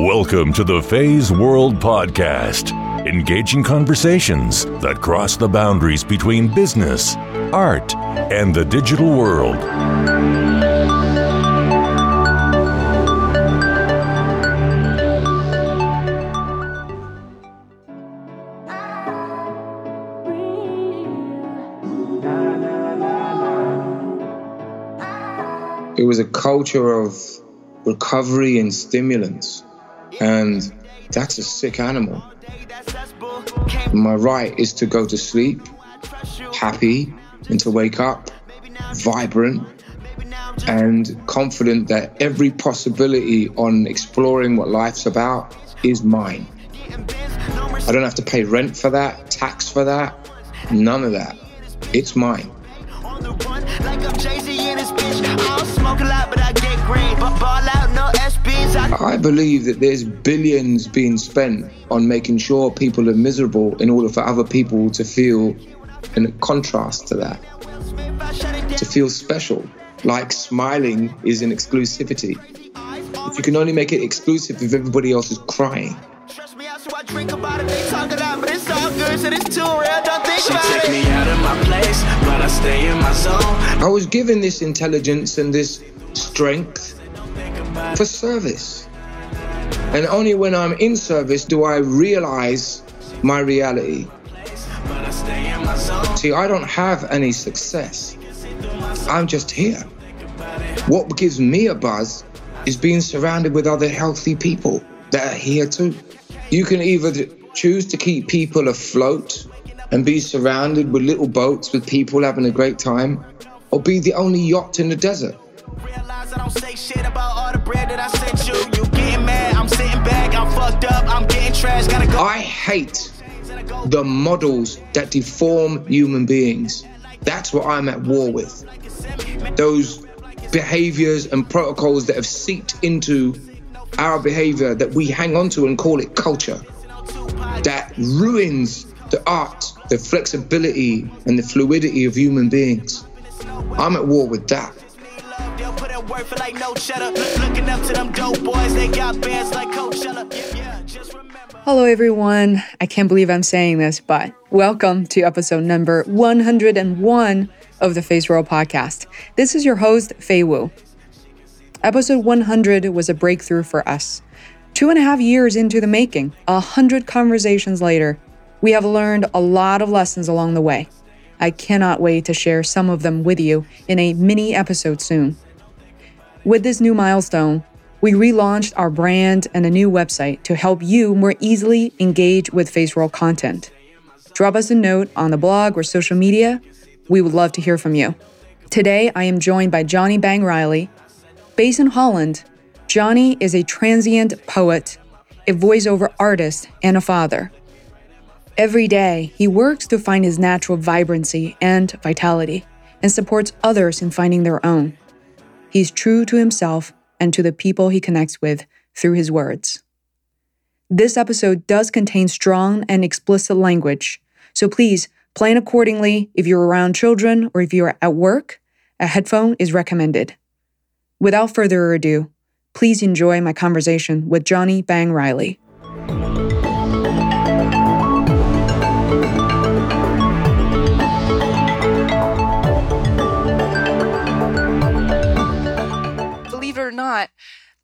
Welcome to the Feisworld Podcast, engaging conversations that cross the boundaries between business, art, and the digital world. It was a culture of recovery and stimulants. And that's a sick animal. My right is to go to sleep happy and to wake up vibrant and confident that every possibility on exploring what life's about is mine. I don't have to pay rent for that, tax for that, none of that. It's mine. I believe that there's billions being spent on making sure people are miserable in order for other people to feel, in contrast to that, to feel special. Like smiling is an exclusivity. If you can only make it exclusive if everybody else is crying. I was given this intelligence and this strength for service. And only when I'm in service do I realize my reality. See, I don't have any success. I'm just here. What gives me a buzz is being surrounded with other healthy people that are here too. You can either choose to keep people afloat and be surrounded with little boats with people having a great time, or be the only yacht in the desert. Don't say shit about all the bread that I sent you. You getting mad, I'm sitting back, I'm fucked up, I'm getting trash, gotta go. I hate the models that deform human beings. That's what I'm at war with. Those behaviors and protocols that have seeped into our behavior that we hang on to and call it culture that ruins the art, the flexibility, and the fluidity of human beings. I'm at war with that worth for like no cheddar. Looking up to them dope boys, they got bands like Coachella. Yeah, Hello, everyone. I can't believe I'm saying this, but welcome to episode number 101 of the Feisworld podcast. This is your host, Fei Wu. Episode 100 was a breakthrough for us. Two and a half years into the making, a hundred conversations later, we have learned a lot of lessons along the way. I cannot wait to share some of them with you in a mini episode soon. With this new milestone, we relaunched our brand and a new website to help you more easily engage with Feisworld content. Drop us a note on the blog or social media. We would love to hear from you. Today, I am joined by Johnny Bang Reilly. Based in Holland, Johnny is a transient poet, a voiceover artist, and a father. Every day, he works to find his natural vibrancy and vitality and supports others in finding their own. He's true to himself and to the people he connects with through his words. This episode does contain strong and explicit language, so please plan accordingly if you're around children or if you're at work. A headphone is recommended. Without further ado, please enjoy my conversation with Johnny Bang Reilly.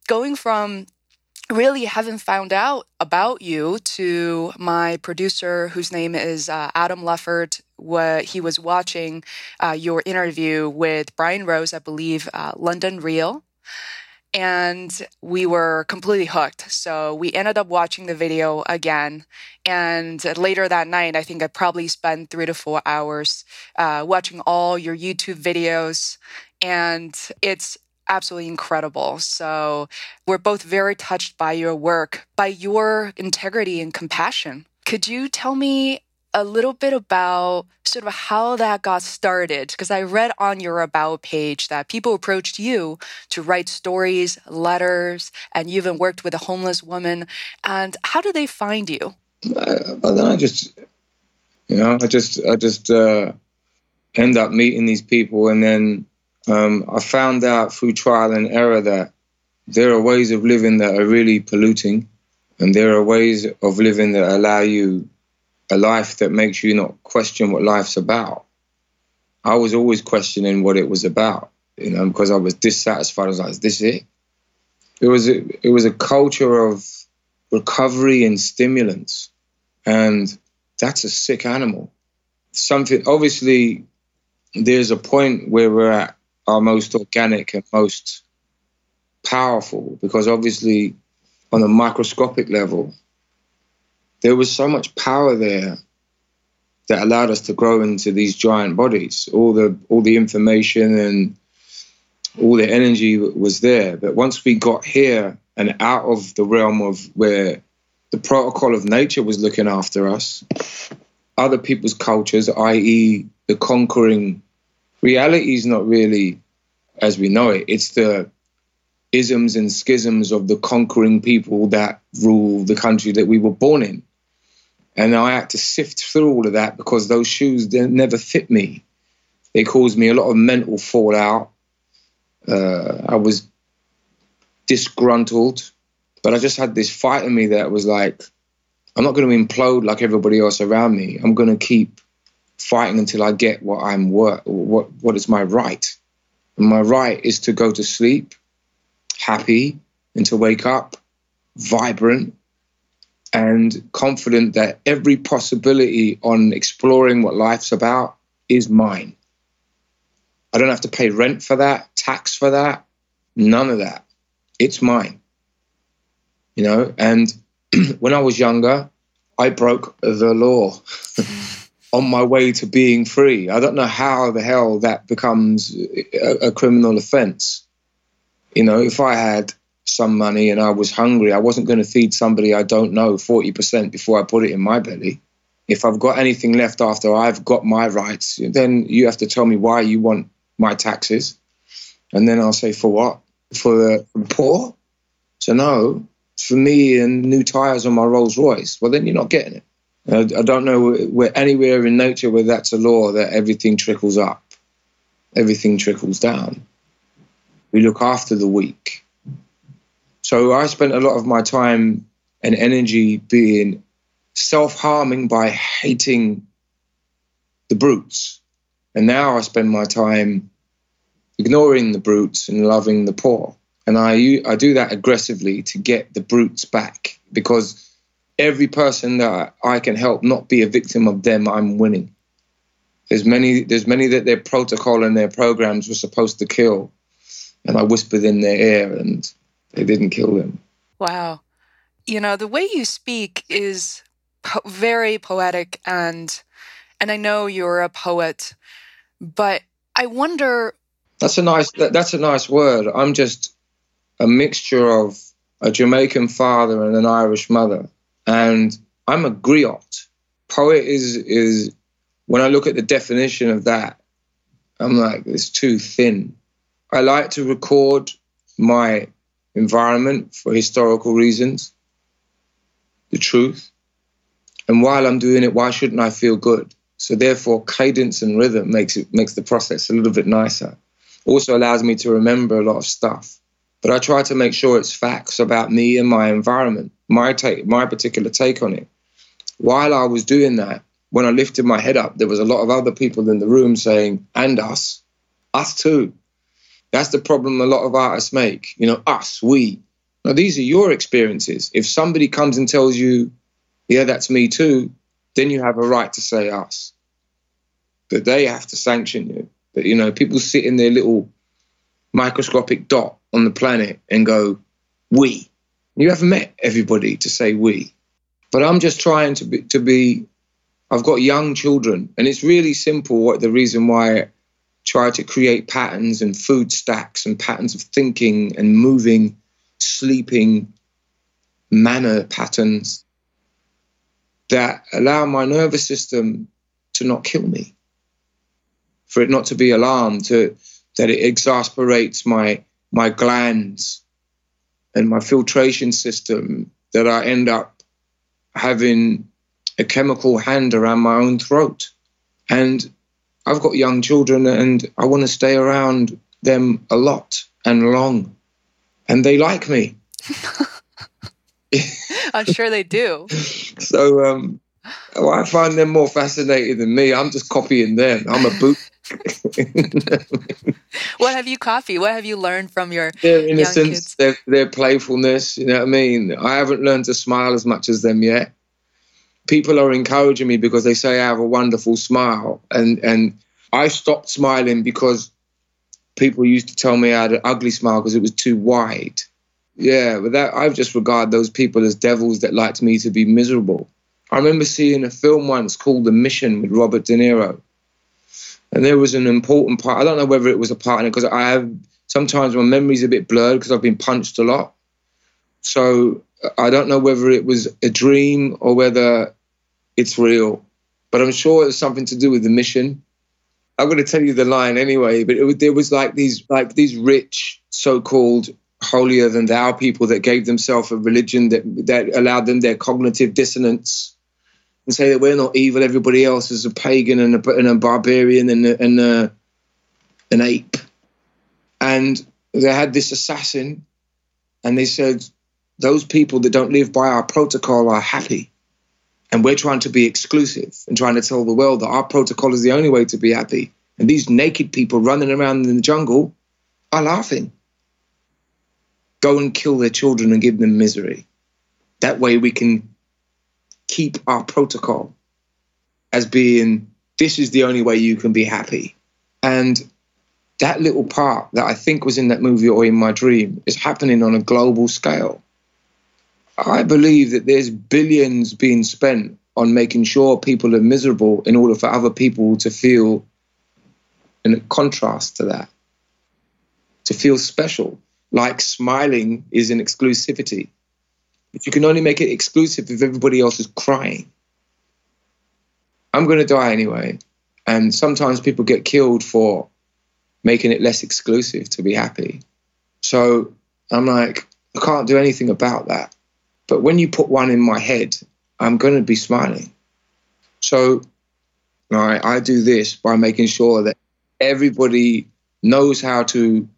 Going from really haven't found out about you to my producer whose name is uh, adam leffert what he was watching uh, your interview with brian rose i believe uh, london real. And we were completely hooked. So we ended up watching the video again. And later that night i think i probably spent three to four hours uh, watching all your youtube videos. And it's absolutely incredible. So we're both very touched by your work, by your integrity and compassion. Could you tell me a little bit about sort of how that got started? Because I read on your About page that people approached you to write stories, letters, and you even worked with a homeless woman. And how do they find you? Then I just, you know, I just, I just uh, end up meeting these people and then um, I found out through trial and error that there are ways of living that are really polluting, and there are ways of living that allow you a life that makes you not question what life's about. I was always questioning what it was about, you know, because I was dissatisfied. I was like, "Is this it?" It was a, it was a culture of recovery and stimulants, and that's a sick animal. Something obviously, there's a point where we're at our most organic and most powerful because obviously, on a microscopic level, there was so much power there that allowed us to grow into these giant bodies. All the all the information and all the energy was there. But once we got here and out of the realm of where the protocol of nature was looking after us, other people's cultures, i.e., the conquering reality, is not really as we know it. It's the isms and schisms of the conquering people that rule the country that we were born in. And I had to sift through all of that because those shoes never fit me. They caused me a lot of mental fallout. Uh, I was disgruntled, but I just had this fight in me that was like, I'm not going to implode like everybody else around me. I'm going to keep fighting until I get what I'm worth, what what is my right. And my right is to go to sleep happy and to wake up vibrant and confident that every possibility on exploring what life's about is mine. I don't have to pay rent for that, tax for that, none of that. It's mine. You know, and when I was younger, I broke the law on my way to being free. I don't know how the hell that becomes a, a criminal offense. You know, if I had some money and I was hungry, I wasn't going to feed somebody I don't know 40% before I put it in my belly. If I've got anything left after I've got my rights, then you have to tell me why you want my taxes. And then I'll say, for what? For the, poor? So, no, for me and new tires on my Rolls Royce. Well, then you're not getting it. I, don't know where anywhere in nature where that's a law that everything trickles up, everything trickles down. We look after the weak so I spent a lot of my time and energy being self harming by hating the brutes. And now I spend my time ignoring the brutes and loving the poor. And I, I do that aggressively to get the brutes back because every person that I can help not be a victim of them, I'm winning. There's many, there's many that their protocol and their programs were supposed to kill. And I whispered in their ear and they didn't kill them. Wow. You know, the way you speak is po- very poetic and and I know you're a poet, but I wonder That's a nice that, that's a nice word. I'm just a mixture of a Jamaican father and an Irish mother. And I'm a griot. Poet is is when I look at the definition of that, I'm like, it's too thin. I like to record my environment for historical reasons, the truth. And while I'm doing it, why shouldn't I feel good? So therefore, cadence and rhythm makes it makes the process a little bit nicer. Also allows me to remember a lot of stuff. But I try to make sure it's facts about me and my environment, my take, my particular take on it. While I was doing that, when I lifted my head up, there was a lot of other people in the room saying, and us, us too. That's the problem a lot of artists make. You know, us, we. Now, these are your experiences. If somebody comes and tells you, yeah, that's me too, then you have a right to say us. But they have to sanction you. But, you know, people sit in their little microscopic dot on the planet and go, we. You haven't met everybody to say we. But I'm just trying to be, to be I've got young children, and it's really simple what the reason why I try to create patterns and food stacks and patterns of thinking and moving, sleeping, manner patterns that allow my nervous system to not kill me, for it not to be alarmed, to that it exasperates my my glands and my filtration system, that I end up having a chemical hand around my own throat. And I've got young children and I want to stay around them a lot and long and they like me. I'm sure they do. So um, well, I find them more fascinating than me. I'm just copying them. I'm a boot. what have you copied? What have you learned from your their innocence, their their playfulness? You know what I mean? I haven't learned to smile as much as them yet. People are encouraging me because they say I have a wonderful smile, and and I stopped smiling because people used to tell me I had an ugly smile because it was too wide. Yeah, but that I've just regard those people as devils that liked me to be miserable. I remember seeing a film once called The Mission with Robert De Niro. And there was an important part. I don't know whether it was a part in it because I have sometimes my memory's a bit blurred because I've been punched a lot. So uh, I don't know whether it was a dream or whether it's real. But I'm sure it was something to do with the mission. I'm going to tell you the line anyway. But it, there was like these like these rich so-called holier than thou people that gave themselves a religion that that allowed them their cognitive dissonance and say that we're not evil, everybody else is a pagan and a, and a barbarian and, a, and a, an ape. And they had this assassin, and they said, Those people that don't live by our protocol are happy. And we're trying to be exclusive and trying to tell the world that our protocol is the only way to be happy. And these naked people running around in the jungle are laughing. Go and kill their children and give them misery. That way we can keep our protocol as being this is the only way you can be happy. And that little part that I think was in that movie or in my dream is happening on a global scale. I believe that there's billions being spent on making sure people are miserable in order for other people to feel in contrast to that, to feel special, like smiling is an exclusivity. You can only make it exclusive if everybody else is crying. I'm going to die anyway. And sometimes people get killed for making it less exclusive to be happy. So I'm like, I can't do anything about that. But when you put one in my head, I'm going to be smiling. So right, I do this by making sure that everybody knows how to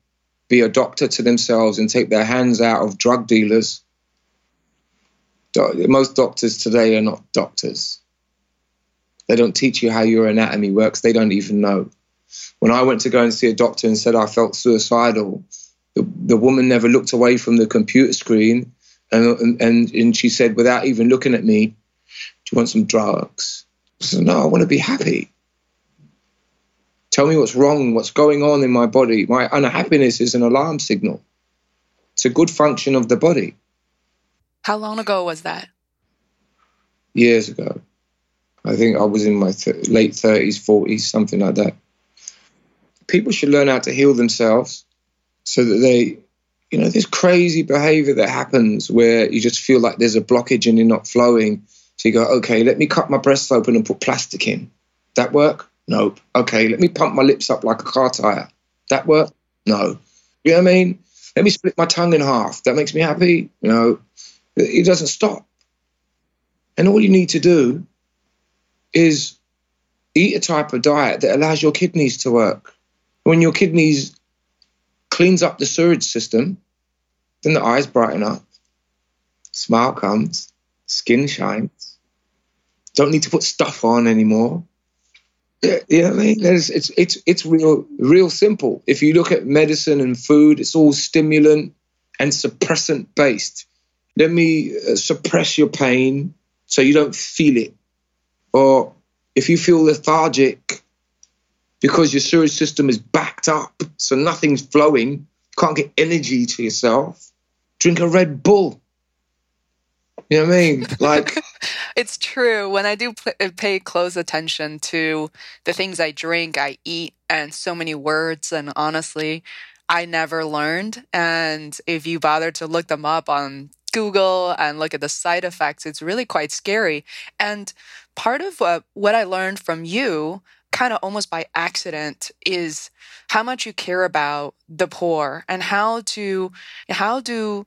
be a doctor to themselves and take their hands out of drug dealers most doctors today are not doctors. They don't teach you how your anatomy works. They don't even know. When I went to go and see a doctor and said I felt suicidal, the, the woman never looked away from the computer screen and, and, and she said, without even looking at me, Do you want some drugs? I said, No, I want to be happy. Tell me what's wrong, what's going on in my body. My unhappiness is an alarm signal. It's a good function of the body. How long ago was that? Years ago. I think I was in my th- late 30s, 40s, something like that. People should learn how to heal themselves so that they, you know, this crazy behavior that happens where you just feel like there's a blockage and you're not flowing. So you go, okay, let me cut my breasts open and put plastic in. That work? Nope. Okay, let me pump my lips up like a car tire. That work? No. You know what I mean? Let me split my tongue in half. That makes me happy? You know, it doesn't stop. And all you need to do is eat a type of diet that allows your kidneys to work. When your kidneys cleans up the sewage system, then the eyes brighten up, smile comes, skin shines. Don't need to put stuff on anymore. Yeah, you know I mean? It's, it's it's it's real real simple. If you look at medicine and food, it's all stimulant and suppressant based let me uh, suppress your pain so you don't feel it. Or if you feel lethargic because your sewage system is backed up, so nothing's flowing, you can't get energy to yourself, drink a Red Bull. You know what I mean? Like, it's true. When I do uh, pay close attention to the things I drink, I eat, and so many words, and honestly, I never learned. And if you bother to look them up on Google and look at the side effects, it's really quite scary. And part of what, what I learned from you, kind of almost by accident, is how much you care about the poor and how to, how do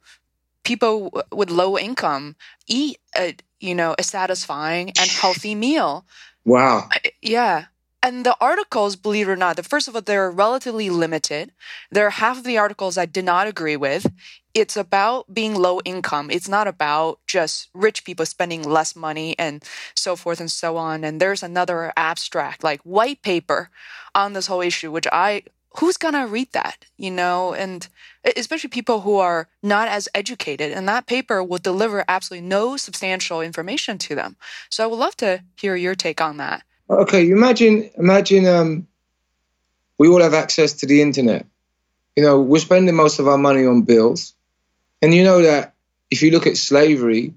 people with low income eat a, you know, a satisfying and healthy meal. Wow. Yeah. And the articles, believe it or not, the first of all, they're relatively limited. There are half of the articles I did not agree with. It's about being low income. It's not about just rich people spending less money and so forth and so on. And there's another abstract, like white paper on this whole issue, which I, who's going to read that, you know? And especially people who are not as educated. And that paper will deliver absolutely no substantial information to them. So I would love to hear your take on that. Okay, imagine imagine um, we all have access to the internet. You know, we're spending most of our money on bills, and you know that if you look at slavery,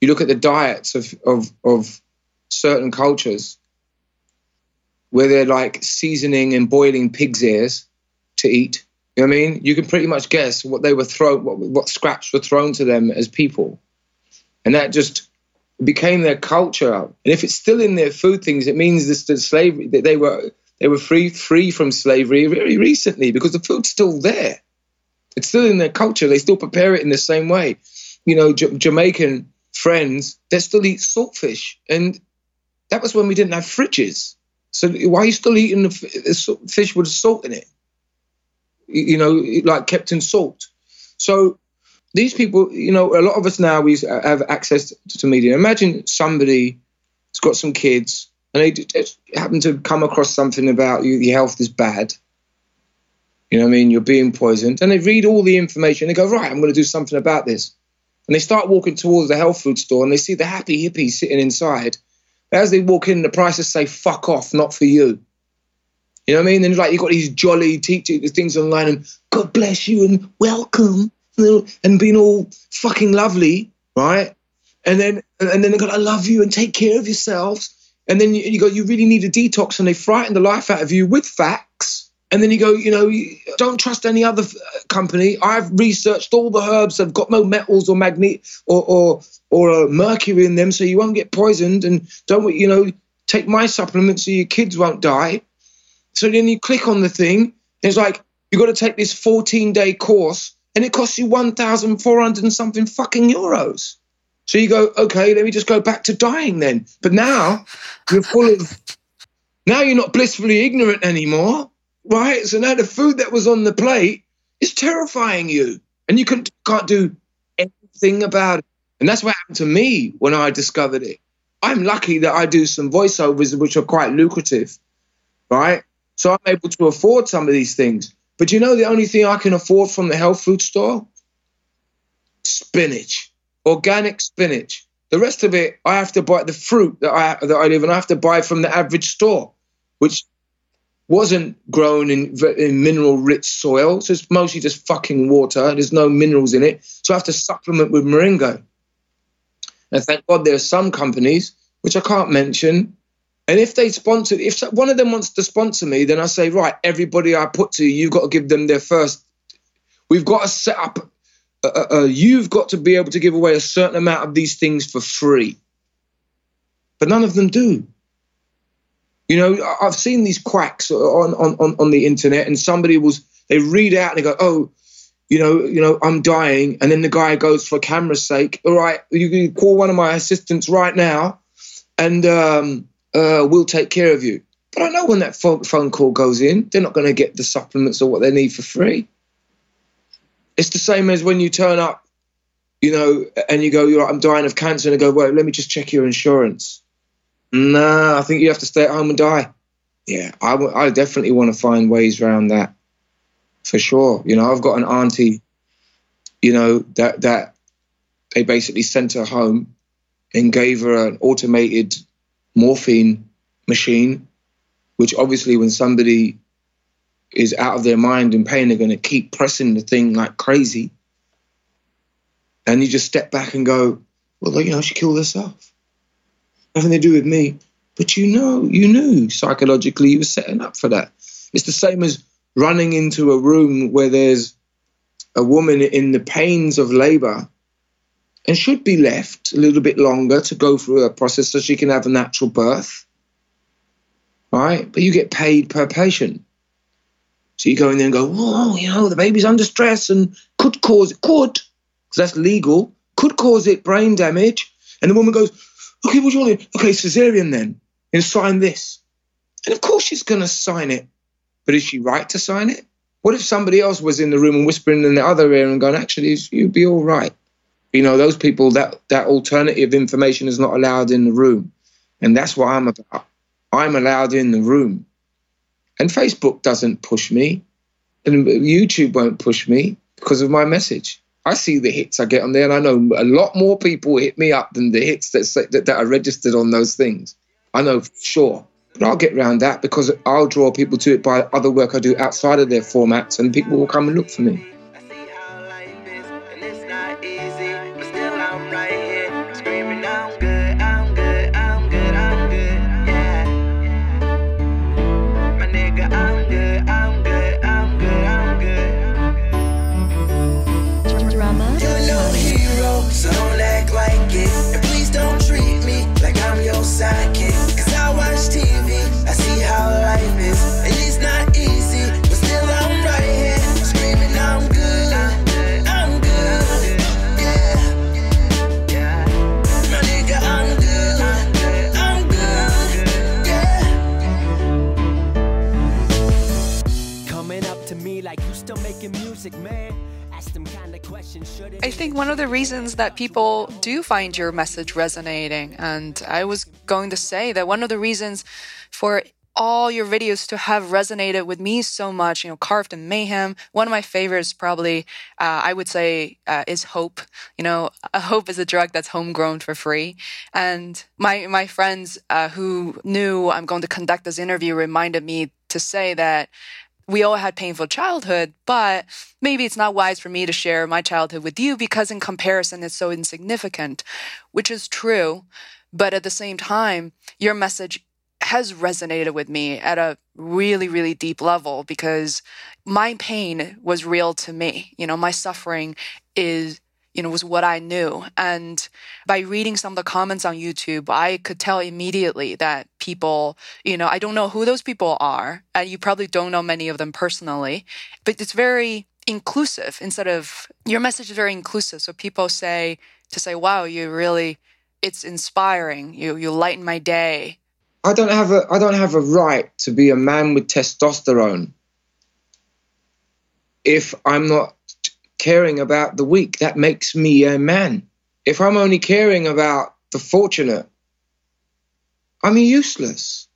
you look at the diets of of, of certain cultures where they're like seasoning and boiling pig's ears to eat. You know what I mean? You can pretty much guess what they were thrown, what, what scraps were thrown to them as people, and that just became their culture. And if it's still in their food things, it means this the slavery that they were they were free free from slavery very recently because the food's still there. It's still in their culture. They still prepare it in the same way. You know, J- Jamaican friends they still eat saltfish, and that was when we didn't have fridges. So why are you still eating the fish with salt in it? You know, like kept in salt. So these people, you know, a lot of us now we have access to media. Imagine somebody has got some kids and they just happen to come across something about you, your health is bad. You know what I mean? You're being poisoned. And they read all the information. They go, right, I'm going to do something about this. And they start walking towards the health food store and they see the happy hippies sitting inside. As they walk in, the prices say, fuck off, not for you. You know what I mean? And like you've got these jolly teaching things online and God bless you and welcome and being all fucking lovely, right? And then and then they got, I love you and take care of yourselves. And then you, you go, you really need a detox, and they frighten the life out of you with facts. And then you go, you know, don't trust any other uh, company. I've researched all the herbs They've got no metals or magnet or or or uh, mercury in them, so you won't get poisoned. And don't you know, take my supplements so your kids won't die. So then you click on the thing. it's like you got to take this 14 day course and it costs you 1,400 and something fucking euros. So you go, okay, let me just go back to dying then. But now you're full of, now you're not blissfully ignorant anymore, right? So now the food that was on the plate is terrifying you and you can, can't do anything about it. And that's what happened to me when I discovered it. I'm lucky that I do some voiceovers which are quite lucrative, right? So I'm able to afford some of these things. But you know the only thing I can afford from the health food store? Spinach, organic spinach. The rest of it, I have to buy the fruit that I that I live, and I have to buy from the average store, which wasn't grown in, in mineral rich soil. So it's mostly just fucking water. There's no minerals in it. So I have to supplement with moringa. And thank God there are some companies, which I can't mention, and if they sponsor, if one of them wants to sponsor me, then I say, right, everybody I put to you, you've got to give them their first. We've got to set up. Uh, uh, uh, you've got to be able to give away a certain amount of these things for free. But none of them do. You know, I've seen these quacks on, on, on the internet, and somebody was they read out and they go, "Oh, you know, you know, I'm dying," and then the guy goes, for camera's sake, "All right, you can call one of my assistants right now, and um, uh, we'll take care of you. But I know when that phone call goes in, they're not going to get the supplements or what they need for free. It's the same as when you turn up, you know, and you go, You're, I'm dying of cancer, and I go, Well, let me just check your insurance. Nah, I think you have to stay at home and die. Yeah, I, w- I definitely want to find ways around that for sure. You know, I've got an auntie, you know, that that they basically sent her home and gave her an automated morphine machine, which obviously when somebody is out of their mind in pain, they're going to keep pressing the thing like crazy. And you just step back and go, well, you know, she killed herself. Nothing to do with me. But you know, you knew psychologically you were setting up for that. It's the same as running into a room where there's a woman in the pains of labor and should be left a little bit longer to go through a process so she can have a natural birth. Right? But you get paid per patient. So you go in there and go, oh, you know, the baby's under stress and could cause it, could, because that's legal, could cause it brain damage. And the woman goes, okay, what do you want? Okay, cesarean then. And sign this. And of course she's going to sign it. But is she right to sign it? What if somebody else was in the room and whispering in the other ear and going, actually, you'd be all right? You know, those people, that, that alternative information is not allowed in the room. And that's what I'm about. I'm allowed in the room. And Facebook doesn't push me. And YouTube won't push me because of my message. I see the hits I get on there, and I know a lot more people hit me up than the hits that, that, that are registered on those things. I know for sure. But I'll get around that because I'll draw people to it by other work I do outside of their formats, and people will come and look for me. Think one of the reasons that people do find your message resonating, and I was going to say that one of the reasons for all your videos to have resonated with me so much, you know, carved in mayhem. One of my favorites, probably, uh, I would say, uh, is hope. You know, hope is a drug that's homegrown for free. And my my friends uh, who knew I'm going to conduct this interview reminded me to say that we all had painful childhood, but maybe it's not wise for me to share my childhood with you because in comparison it's so insignificant, which is true. But at the same time, your message has resonated with me at a really, really deep level because my pain was real to me. You know, my suffering is you know, was what I knew. And by reading some of the comments on YouTube, I could tell immediately that people, you know, I don't know who those people are. And you probably don't know many of them personally, but it's very inclusive instead of your message is very inclusive. So people say to say, wow, you really, it's inspiring. You, you lighten my day. I don't have a, I don't have a right to be a man with testosterone if I'm not caring about the weak. That makes me a man. If I'm only caring about the fortunate, I'm useless.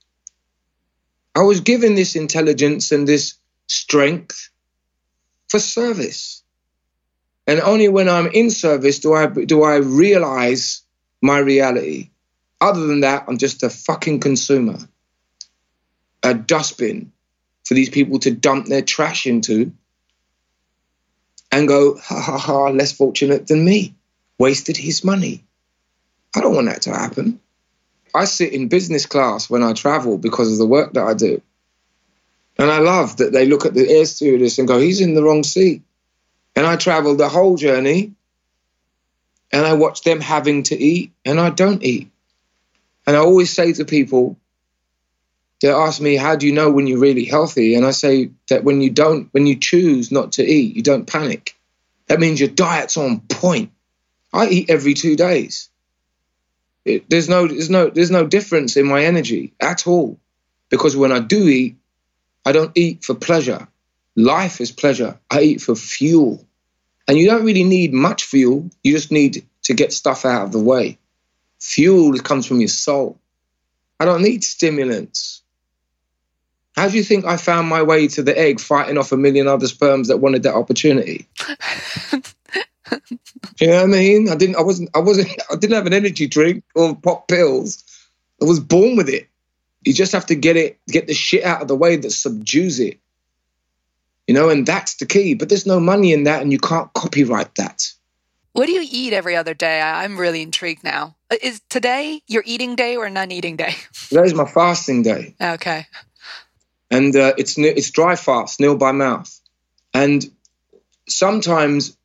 I was given this intelligence and this strength for service. And only when I'm in service do I do I realize my reality. Other than that, I'm just a fucking consumer. A dustbin for these people to dump their trash into and go, ha ha ha, less fortunate than me, wasted his money. I don't want that to happen. I sit in business class when I travel because of the work that I do. And I love that they look at the air stewardess and go, he's in the wrong seat. And I travel the whole journey and I watch them having to eat and I don't eat. And I always say to people, they ask me, how do you know when you're really healthy? And I say that when you don't, when you choose not to eat, you don't panic. That means your diet's on point. I eat every two days. It, there's no, there's no, there's no difference in my energy at all, because when I do eat, I don't eat for pleasure. Life is pleasure. I eat for fuel, and you don't really need much fuel. You just need to get stuff out of the way. Fuel comes from your soul. I don't need stimulants. How do you think I found my way to the egg fighting off a million other sperms that wanted that opportunity? you know what I mean? I didn't I wasn't I wasn't I didn't have an energy drink or pop pills. I was born with it. You just have to get it, get the shit out of the way that subdues it. You know, and that's the key. But there's no money in that and you can't copyright that. What do you eat every other day? I'm really intrigued now. Uh, is today your eating day or non eating day? Today's my fasting day. Okay and uh, it's it's dry fast, nil by mouth. And sometimes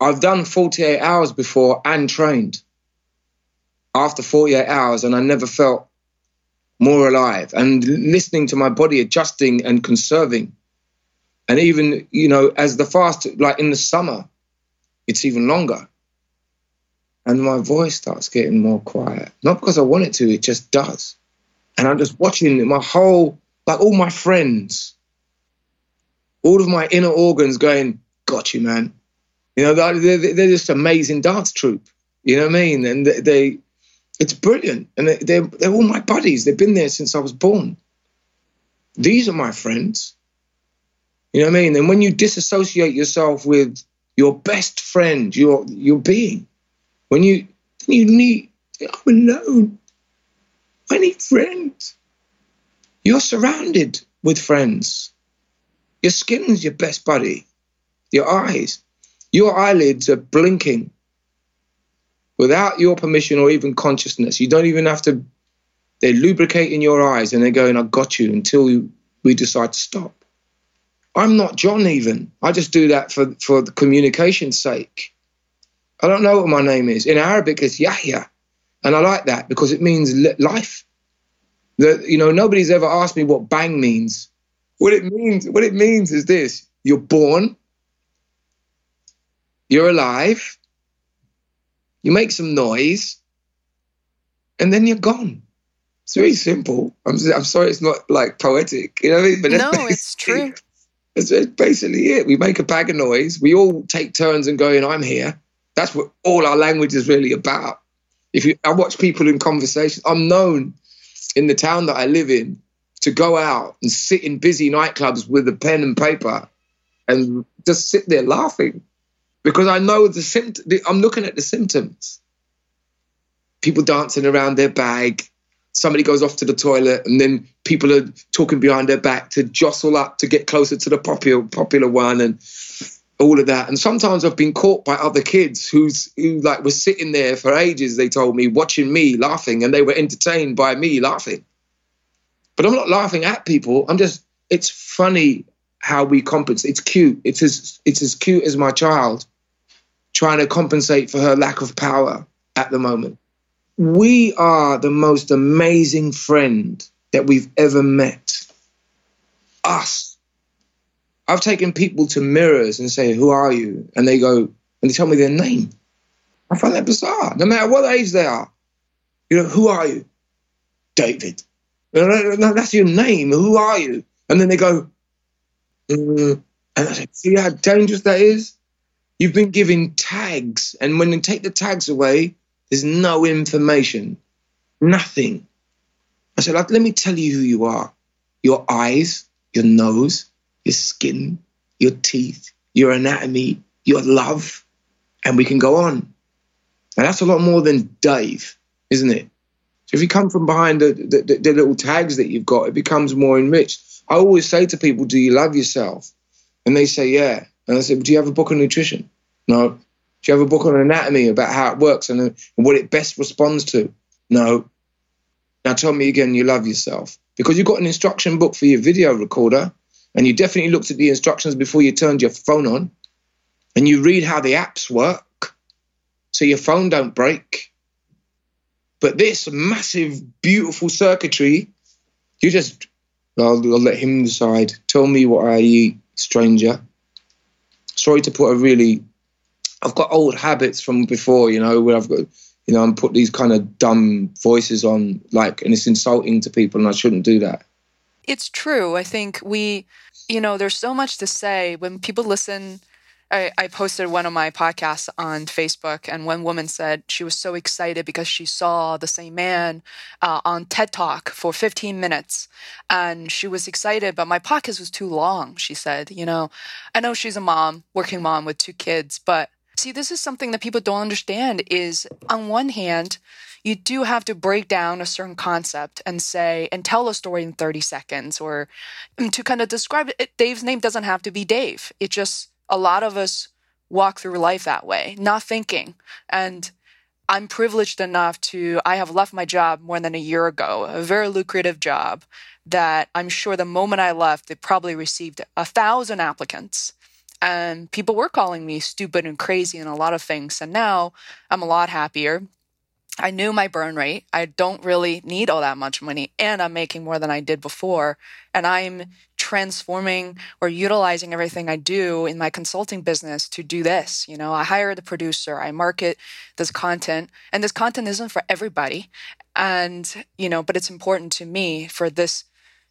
I've done 48 hours before and trained after 48 hours, and I never felt more alive. And listening to my body adjusting and conserving, and even you know as the fast, like in the summer, it's even longer. And my voice starts getting more quiet. Not because I want it to, it just does. And I'm just watching my whole, like all my friends, all of my inner organs going, got you, man. You know, they're, they're just amazing dance troupe. You know what I mean? And they, it's brilliant. And they're, they're all my buddies. They've been there since I was born. These are my friends. You know what I mean? And when you disassociate yourself with your best friend, your your being, when you you need, I'm alone. I need friends. You're surrounded with friends. Your skin's your best buddy. Your eyes, your eyelids are blinking without your permission or even consciousness. You don't even have to, they're lubricating your eyes and they're going, I got you until we decide to stop. I'm not John even. I just do that for, for the communication's sake. I don't know what my name is. In Arabic, it's Yahya. And I like that because it means life. That, you know, nobody's ever asked me what bang means. What it means, what it means is this you're born, you're alive, you make some noise, and then you're gone. It's very simple. I'm, I'm sorry it's not like poetic, you know what I mean? But no, it's true. That's basically it. We make a bag of noise. We all take turns and going, I'm here. That's what all our language is really about. If you, I watch people in conversations, I'm known in the town that I live in to go out and sit in busy nightclubs with a pen and paper and just sit there laughing because I know the symptom. I'm looking at the symptoms. People dancing around their bag. Somebody goes off to the toilet, and then people are talking behind their back to jostle up to get closer to the popular popular one, and all of that. And sometimes I've been caught by other kids who's who like were sitting there for ages. They told me watching me laughing, and they were entertained by me laughing. But I'm not laughing at people. I'm just. It's funny how we compensate. It's cute. It's as it's as cute as my child trying to compensate for her lack of power at the moment. We are the most amazing friend that we've ever met. Us. I've taken people to mirrors and say, Who are you? And they go, and they tell me their name. I find that bizarre, no matter what age they are. You know, who are you? David. That's your name. Who are you? And then they go, mm. and I say, see how dangerous that is? You've been given tags, and when you take the tags away, there's no information, nothing. I said, let me tell you who you are your eyes, your nose, your skin, your teeth, your anatomy, your love, and we can go on. And that's a lot more than Dave, isn't it? So if you come from behind the, the, the, little tags that you've got, it becomes more enriched. I always say to people, Do you love yourself? And they say, Yeah. And I say, Do you have a book on nutrition? No. Do you have a book on anatomy about how it works and, uh, and what it best responds to? No. Now tell me again you love yourself. Because you've got an instruction book for your video recorder, and you definitely looked at the instructions before you turned your phone on, and you read how the apps work so your phone don't break. But this massive, beautiful circuitry, you just, I'll, I'll let him decide. Tell me what I eat, stranger sorry to put a really I've got old habits from before, you know, where I've got you know, I'm put these kind of dumb voices on like and it's insulting to people and I shouldn't do that. It's true. I think we you know, there's so much to say when people listen I, I, posted one of my podcasts on Facebook, and one woman said she was so excited because she saw the same man uh, on TED Talk for 15 minutes. And she was excited, but my podcast was too long, she said. You know, I know she's a mom, working mom with two kids, but see, this is something that people don't understand is on one hand, you do have to break down a certain concept and say and tell a story in 30 seconds or um, to kind of describe it. Dave's name doesn't have to be Dave. It just a lot of us walk through life that way, not thinking. And I'm privileged enough to, I have left my job more than a year ago, a very lucrative job that I'm sure the moment I left, it probably received a thousand applicants. And people were calling me stupid and crazy and a lot of things. And now I'm a lot happier. I knew my burn rate. I don't really need all that much money, and I'm making more than I did before. And I'm transforming or utilizing everything I do in my consulting business to do this. You know, I hire the producer, I market this content, and this content isn't for everybody. And, you know, but it's important to me for this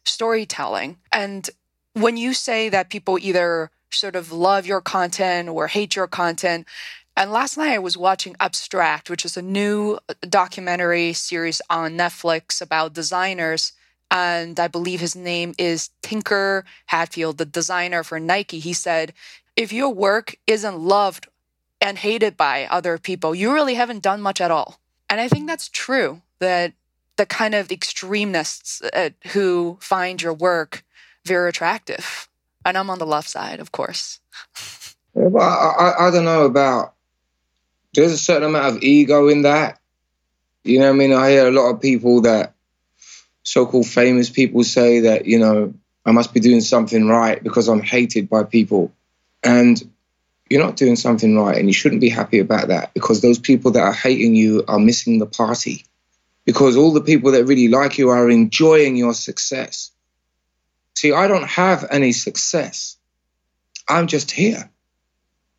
storytelling. And when you say that people either sort of love your content or hate your content, and last night I was watching Abstract, which is a new documentary series on Netflix about designers. And I believe his name is Tinker Hatfield, the designer for Nike. He said, if your work isn't loved and hated by other people, you really haven't done much at all. And I think that's true that the kind of extremists uh, who find your work very attractive. And I'm on the left side, of course. I, I, I don't know about there's a certain amount of ego in that. You know I mean? I hear a lot of people that so-called famous people say that, you know, I must be doing something right because I'm hated by people. And you're not doing something right and you shouldn't be happy about that because those people that are hating you are missing the party. Because all the people that really like you are enjoying your success. See, I don't have any success. I'm just here.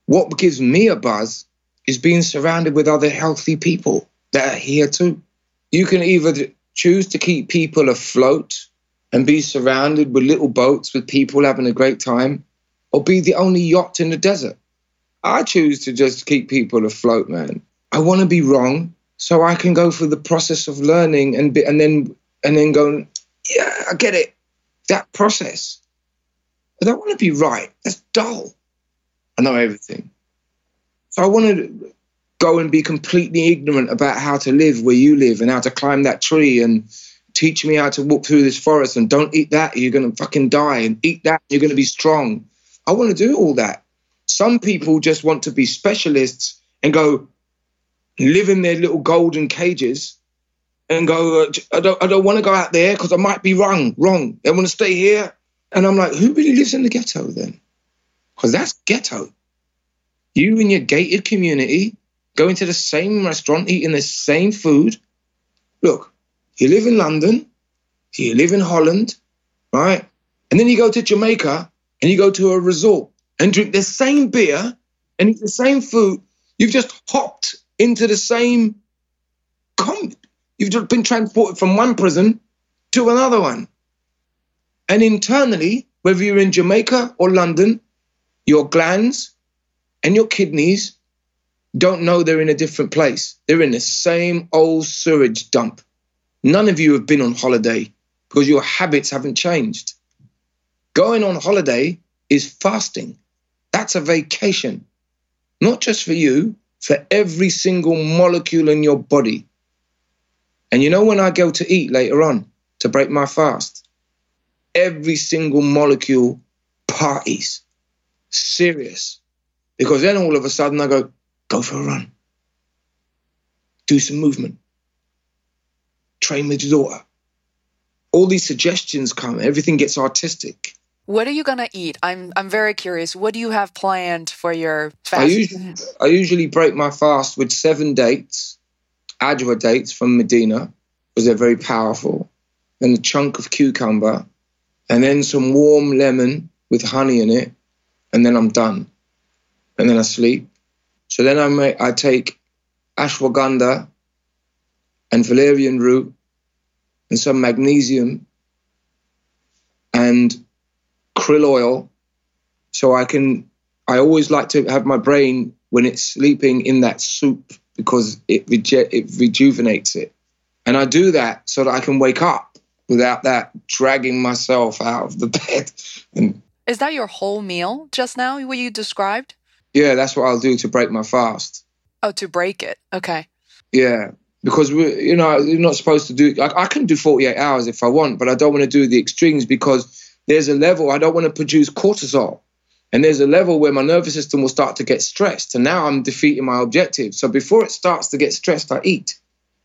What gives me a buzz is being surrounded with other healthy people that are here too. You can either choose to keep people afloat and be surrounded with little boats with people having a great time, or be the only yacht in the desert. I choose to just keep people afloat, man. I want to be wrong so I can go through the process of learning and be, and then and then go, yeah, I get it. That process. I don't want to be right. That's dull. I know everything. So I want to go and be completely ignorant about how to live where you live and how to climb that tree and teach me how to walk through this forest and don't eat that, you're going to fucking die, and eat that, you're going to be strong. I want to do all that. Some people just want to be specialists and go live in their little golden cages and go, I don't, I don't want to go out there because I might be wrong, wrong. I want to stay here. And I'm like, who really lives in the ghetto then? Because that's ghetto. You in your gated community, going to the same restaurant, eating the same food. Look, you live in London, you live in Holland, right? And then you go to Jamaica and you go to a resort and drink the same beer and eat the same food. You've just hopped into the same. You've just been transported from one prison to another one. And internally, whether you're in Jamaica or London, your glands, and your kidneys don't know they're in a different place. They're in the same old sewage dump. None of you have been on holiday because your habits haven't changed. Going on holiday is fasting. That's a vacation, not just for you, for every single molecule in your body. And you know, when I go to eat later on to break my fast, every single molecule parties. Serious. Because then all of a sudden I go, go for a run, do some movement, train with your daughter. All these suggestions come, everything gets artistic. What are you gonna eat? I'm I'm very curious. What do you have planned for your fast? I usually, I usually break my fast with seven dates, Ajwa dates from Medina, because they're very powerful, and a chunk of cucumber, and then some warm lemon with honey in it, and then I'm done and then I sleep. So then I may, I take ashwagandha and valerian root and some magnesium and krill oil. So I can, I always like to have my brain when it's sleeping in that soup because it, reju- it rejuvenates it. And I do that so that I can wake up without that dragging myself out of the bed. And Is that your whole meal just now, what you described? Yeah, that's what I'll do to break my fast. Oh, to break it. Okay. Yeah, because we, you know, you're not supposed to do. I, I can do 48 hours if I want, but I don't want to do the extremes because there's a level I don't want to produce cortisol, and there's a level where my nervous system will start to get stressed, and now I'm defeating my objective. So before it starts to get stressed, I eat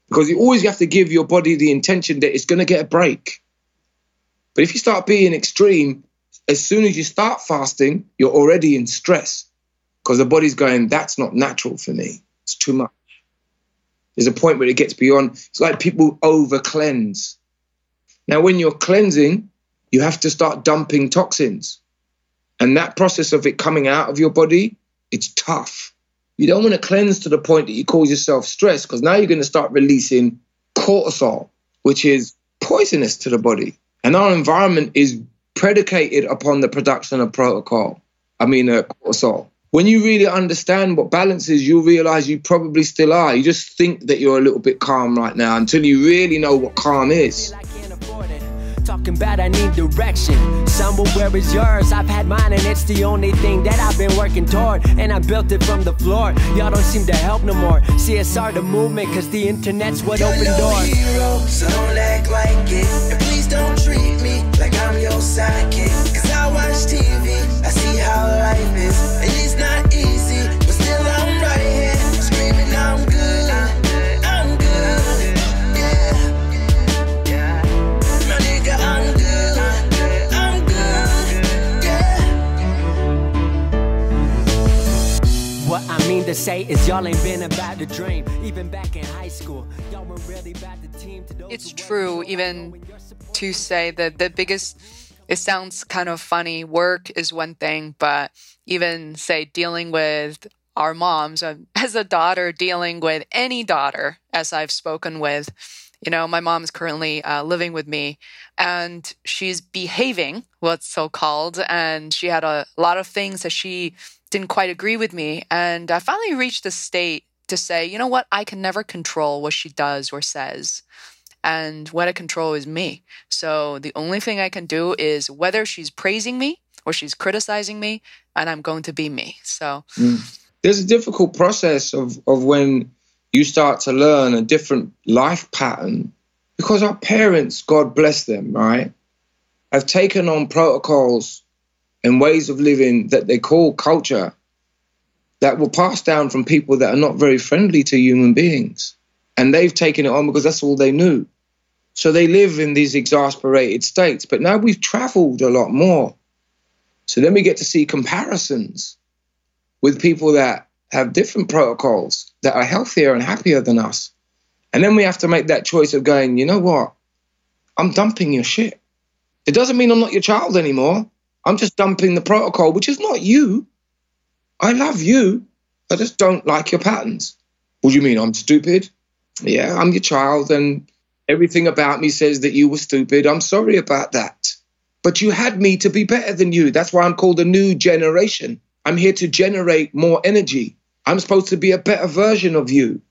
because you always have to give your body the intention that it's going to get a break. But if you start being extreme, as soon as you start fasting, you're already in stress because the body's going, that's not natural for me. It's too much. There's a point where it gets beyond. It's like people over cleanse. Now, when you're cleansing, you have to start dumping toxins. And that process of it coming out of your body, it's tough. You don't want to cleanse to the point that you cause yourself stress because now you're going to start releasing cortisol, which is poisonous to the body. And our environment is predicated upon the production of protocol. I mean, uh, cortisol. When you really understand what balance is, you'll realize you probably still are. You just think that you're a little bit calm right now until you really know what calm is. Talking about I need direction. Somewhere where is yours? I've had mine and it's the only thing that I've been working toward. And I built it from the floor. Y'all don't seem to help no more. CSR the movement, cause the internet's what You're opened no doors. Hero, so don't act like it. And please don't treat me like I'm your sidekick. Cause I watch TV, It's true, even to say that the biggest it sounds kind of funny. Work is one thing, but even say dealing with our moms, uh, as a daughter, dealing with any daughter, as I've spoken with, you know, my mom is currently uh, living with me and she's behaving, what's so called. And she had a lot of things that she didn't quite agree with me. And I finally reached a state to say, you know what? I can never control what she does or says and what I control is me. So the only thing I can do is whether she's praising me or she's criticizing me, and I'm going to be me. So mm. there's a difficult process of, of when you start to learn a different life pattern because our parents, God bless them, right, have taken on protocols and ways of living that they call culture that were passed down from people that are not very friendly to human beings. And they've taken it on because that's all they knew. So they live in these exasperated states. But now we've traveled a lot more. So then we get to see comparisons with people that have different protocols that are healthier and happier than us. And then we have to make that choice of going, you know what? I'm dumping your shit. It doesn't mean I'm not your child anymore. I'm just dumping the protocol, which is not you. I love you. I just don't like your patterns. What do you mean? I'm stupid? Yeah, I'm your child and Everything about me says that you were stupid. I'm sorry about that. But you had me to be better than you. That's why I'm called a new generation. I'm here to generate more energy. I'm supposed to be a better version of you.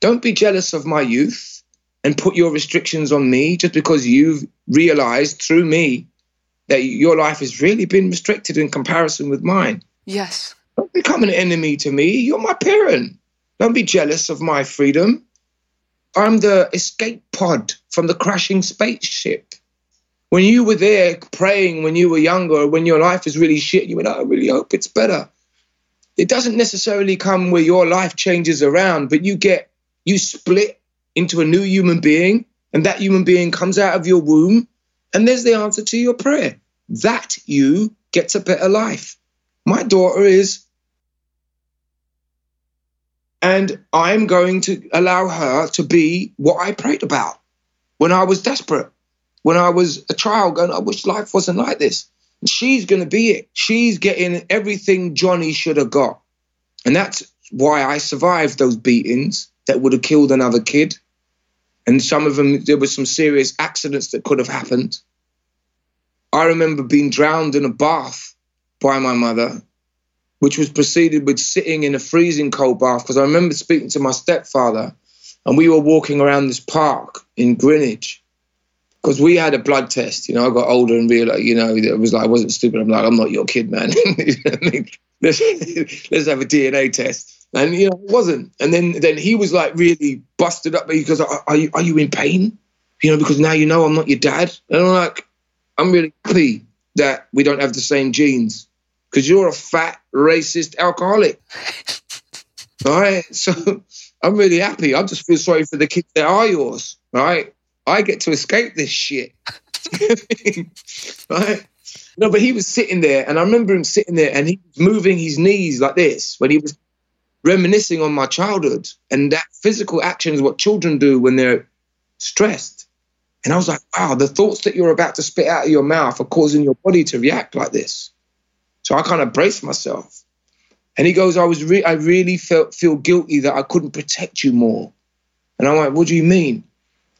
Don't be jealous of my youth and put your restrictions on me just because you've realized through me that your life has really been restricted in comparison with mine. Yes. Don't become an enemy to me. You're my parent. Don't be jealous of my freedom. I'm the escape pod from the crashing spaceship. When you were there praying when you were younger, when your life is really shit, you went, I really hope it's better. It doesn't necessarily come where your life changes around, but you get, you split into a new human being, and that human being comes out of your womb, and there's the answer to your prayer. That you gets a better life. My daughter is and I'm going to allow her to be what I prayed about when I was desperate, when I was a child going, I wish life wasn't like this. And she's going to be it. She's getting everything Johnny should have got. And that's why I survived those beatings that would have killed another kid. And some of them, there were some serious accidents that could have happened. I remember being drowned in a bath by my mother which was preceded with sitting in a freezing cold bath. Because I remember speaking to my stepfather, and we were walking around this park in Greenwich. Because we had a blood test, you know, I got older and realized, you know, it was like, I wasn't stupid. I'm like, I'm not your kid, man. let's, let's have a DNA test. And, you know, it wasn't. And then, then he was like really busted up because, are, are, you, are you in pain? You know, because now you know I'm not your dad. And I'm like, I'm really happy that we don't have the same genes because you're a fat, racist alcoholic. right? So I'm really happy. I just feel sorry for the kids that are yours. Right? I get to escape this shit. right? No, but he was sitting there, and I remember him sitting there, and he was moving his knees like this when he was reminiscing on my childhood. And that physical action is what children do when they're stressed. And I was like, wow, the thoughts that you're about to spit out of your mouth are causing your body to react like this. So I kind of braced myself. And he goes, I was re- I really felt feel guilty that I couldn't protect you more. And I'm like, what do you mean?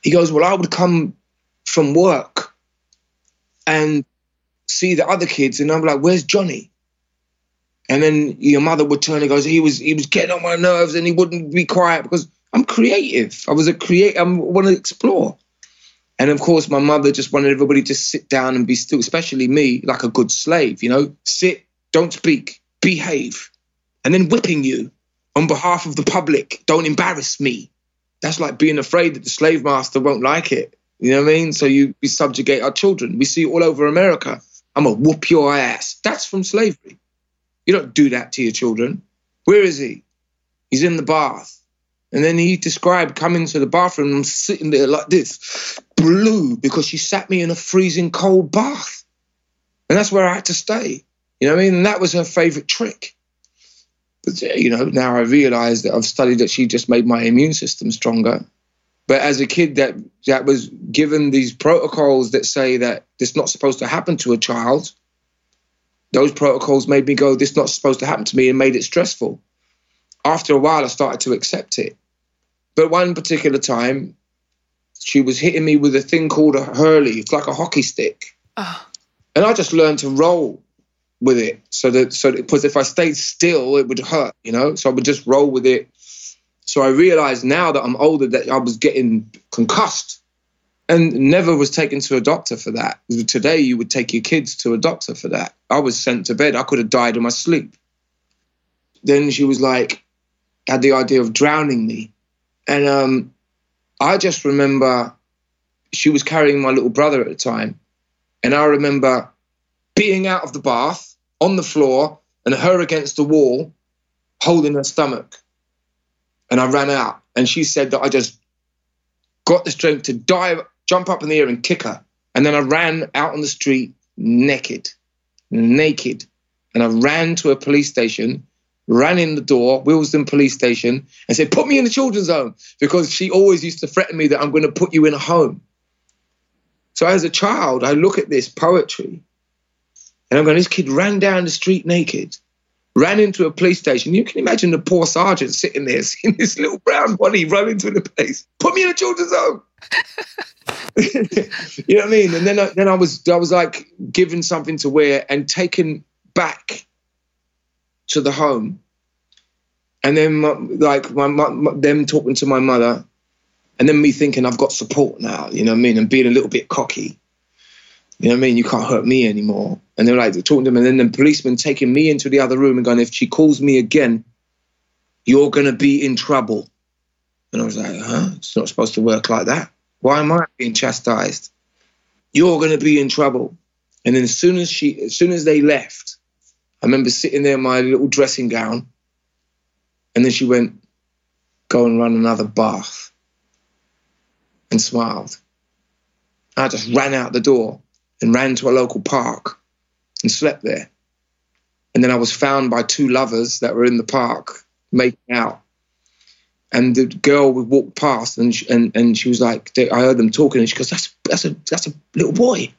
He goes, Well, I would come from work and see the other kids, and I'm like, Where's Johnny? And then your mother would turn and goes, He was he was getting on my nerves and he wouldn't be quiet because I'm creative. I was a create I want to explore. And of course, my mother just wanted everybody to sit down and be still, especially me, like a good slave, you know, sit, don't speak, behave, and then whipping you on behalf of the public. Don't embarrass me that's like being afraid that the slave master won't like it. You know what I mean? So you we subjugate our children. We see all over America. I'm gonna whoop your ass. That's from slavery. You don't do that to your children. Where is he? He's in the bath. And then he described coming to the bathroom and sitting there like this, blue, because she sat me in a freezing cold bath. And that's where I had to stay. You know what I mean? And that was her favorite trick. But you know, now I realize that I've studied that she just made my immune system stronger. But as a kid that that was given these protocols that say that this not supposed to happen to a child, those protocols made me go, this not supposed to happen to me and made it stressful. After a while I started to accept it. But one particular time, she was hitting me with a thing called a hurley. It's like a hockey stick. Oh. And I just learned to roll with it. So that so because if I stayed still, it would hurt, you know. So I would just roll with it. So I realized now that I'm older that I was getting concussed, and never was taken to a doctor for that. Today you would take your kids to a doctor for that. I was sent to bed. I could have died in my sleep. Then she was like, had the idea of drowning me, and um, I just remember she was carrying my little brother at the time, and I remember being out of the bath on the floor and her against the wall holding her stomach. And I ran out. And she said that I just got the strength to dive, jump up in the air and kick her. And then I ran out on the street naked, naked. And I ran to a police station, ran in the door, Willesden police station, and said, Put me in the children's home. Because she always used to threaten me that I'm going to put you in a home. So as a child, I look at this poetry and I'm going, this kid ran down the street naked, ran into a police station. You can imagine the poor sergeant sitting there seeing this little brown body run into the place. Put me in a children's home. you know what I mean? And then I, then I was I was like given something to wear and taken back to the home. And then my, like my, my, them talking to my mother, and then me thinking I've got support now. You know what I mean? And being a little bit cocky. You know what I mean? You can't hurt me anymore. And they're like talking to them, and then the policeman taking me into the other room and going, "If she calls me again, you're gonna be in trouble." And I was like, "Huh? It's not supposed to work like that. Why am I being chastised? You're gonna be in trouble." And then as soon as she, as soon as they left, I remember sitting there in my little dressing gown, and then she went, "Go and run another bath," and smiled. I just ran out the door and ran to a local park and slept there. And then I was found by two lovers that were in the park making out. And the girl would walk past, and she, and and she was like, I heard them talking, and she goes, "That's that's a that's a little boy."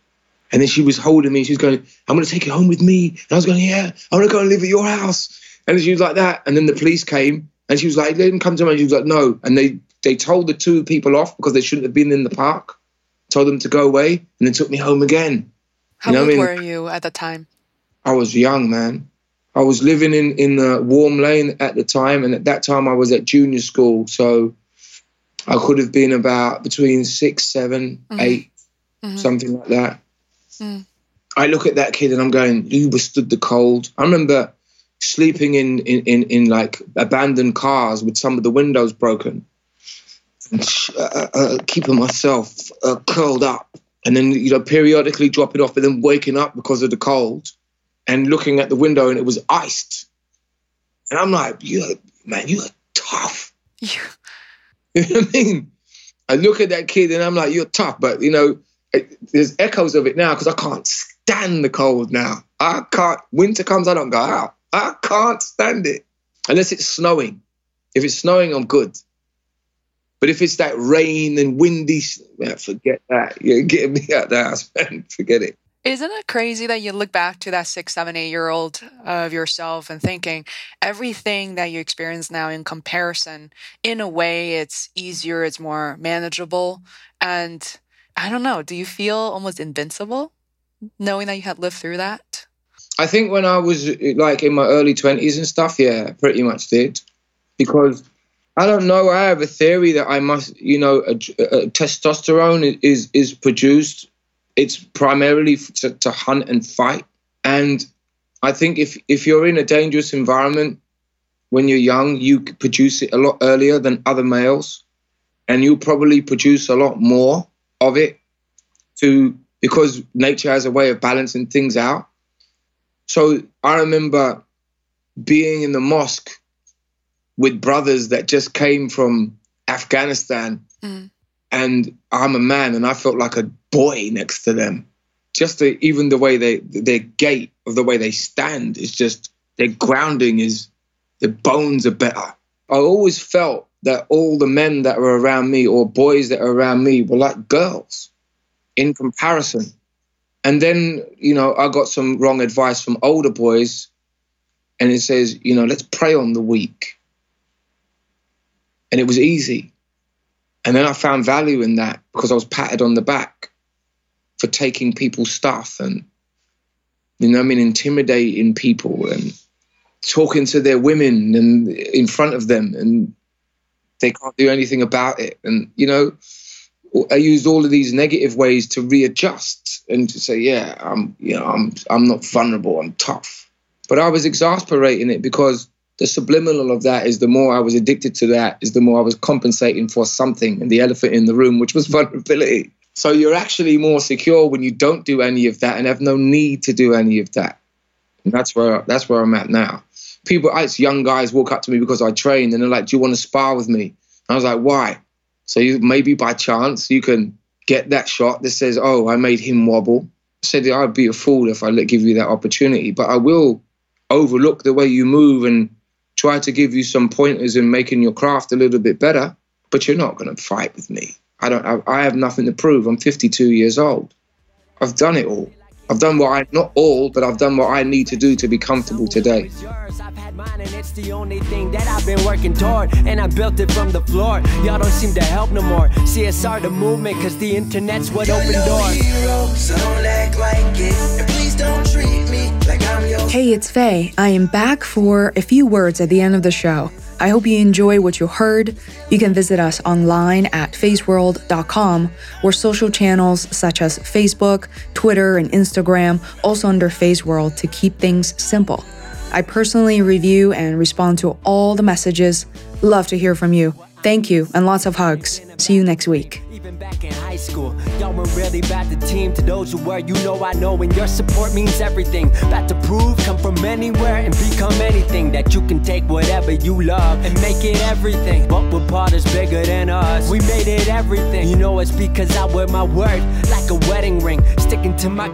And then she was holding me. She was going, "I'm going to take you home with me." And I was going, "Yeah, I want to go and live at your house." And she was like that. And then the police came, and she was like, "Let him come to me." She was like, "No." And they they told the two people off because they shouldn't have been in the park told them to go away, and then took me home again. How you know old I mean? were you at the time? I was young, man. I was living in in the Warm Lane at the time, and at that time I was at junior school, so I could have been about between six, seven, mm-hmm. eight, mm-hmm. something like that. Mm. I look at that kid and I'm going, you withstood the cold. I remember sleeping in, in, in, in like abandoned cars with some of the windows broken uh, uh, keeping myself uh, curled up and then you know periodically dropping off and then waking up because of the cold and looking at the window and it was iced and i'm like you man you're tough yeah. you know what i mean i look at that kid and i'm like you're tough but you know it, there's echoes of it now because i can't stand the cold now i can't winter comes i don't go out i can't stand it unless it's snowing. If it's snowing, I'm good. But if it's that rain and windy, forget that. You're getting me out the house, man. Forget it. Isn't it crazy that you look back to that six, seven, eight year old of yourself and thinking everything that you experience now in comparison, in a way, it's easier, it's more manageable. And I don't know, do you feel almost invincible knowing that you had lived through that? I think when I was like in my early 20s and stuff, yeah, pretty much did. Because I don't know, I have a theory that I must, you know, a, a, testosterone is is produced it's primarily to, to hunt and fight. And I think if if you're in a dangerous environment when you're young, you produce it a lot earlier than other males, and you'll probably produce a lot more of it to because nature has a way of balancing things out. So I remember being in the mosque with brothers that just came from Afghanistan. Mm and I'm a man, and I felt like a boy next to them. Just the, even the way they their gait of the way they stand is just their grounding is their bones are better. I always felt that all the men that were around me or boys that were around me were like girls in comparison. And then, you know, I got some wrong advice from older boys, and it says, you know, let's prey on the weak. And it was easy and then I found value in that because I was patted on the back for taking people's stuff and, you know, I mean, intimidating people and talking to their women and in front of them and they can't do anything about it. And, you know, I used all of these negative ways to readjust and to say, yeah, I'm, you know, I'm, I'm not vulnerable. I'm tough. But I was exasperating it because the subliminal of that is the more I was addicted to that, is the more I was compensating for something and the elephant in the room, which was vulnerability. So you're actually more secure when you don't do any of that and have no need to do any of that. And that's where that's where I'm at now. People, it's young guys walk up to me because I train and they're like, "Do you want to spar with me?" And I was like, "Why?" So you, maybe by chance you can get that shot that says, "Oh, I made him wobble." I said I'd be a fool if I let give you that opportunity, but I will overlook the way you move and try to give you some pointers in making your craft a little bit better, but you're not going to fight with me. I don't. I, I have nothing to prove. I'm 52 years old. I've done it all. I've done what I not all, but I've done what I need to do to be comfortable today. It's the only thing that I've been working toward, and I built it from the floor. Y'all don't seem to help no more. CSR the movement, cause the internet's what opened doors. Hey, it's Fei. I am back for a few words at the end of the show. I hope you enjoy what you heard. You can visit us online at feisworld.com or social channels such as Facebook, Twitter, and Instagram, also under Feisworld to keep things simple. I personally review and respond to all the messages. Love to hear from you. Thank you and lots of hugs. See you next week back in high school. Y'all were really the team. To those who were, you know I know, and your support means everything. About to prove, come from anywhere and become anything. That you can take whatever you love and make it everything. But part is bigger than us. We made it everything. You know it's because I wear my word like a wedding ring. Sticking to my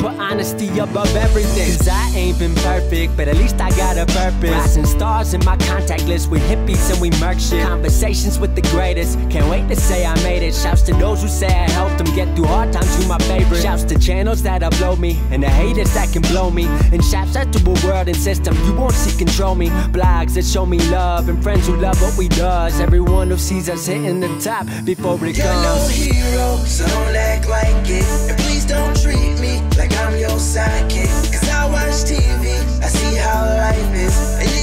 put honesty above everything. Cause I ain't been perfect, but at least I got a purpose. Rising stars in my contact list hippies and we merch shit. Conversations with the greatest. Can't wait to say I made it. Shouts to those who say I helped them get through hard times, you my favorite. Shouts to channels that upload me, and the haters that can blow me. And shouts out to a world and system you won't see control me. Blogs that show me love, and friends who love what we does. Everyone who sees us hitting the top before it You're comes. no hero, so don't act like it. And please don't treat me like I'm your sidekick. Cause I watch TV, I see how life is.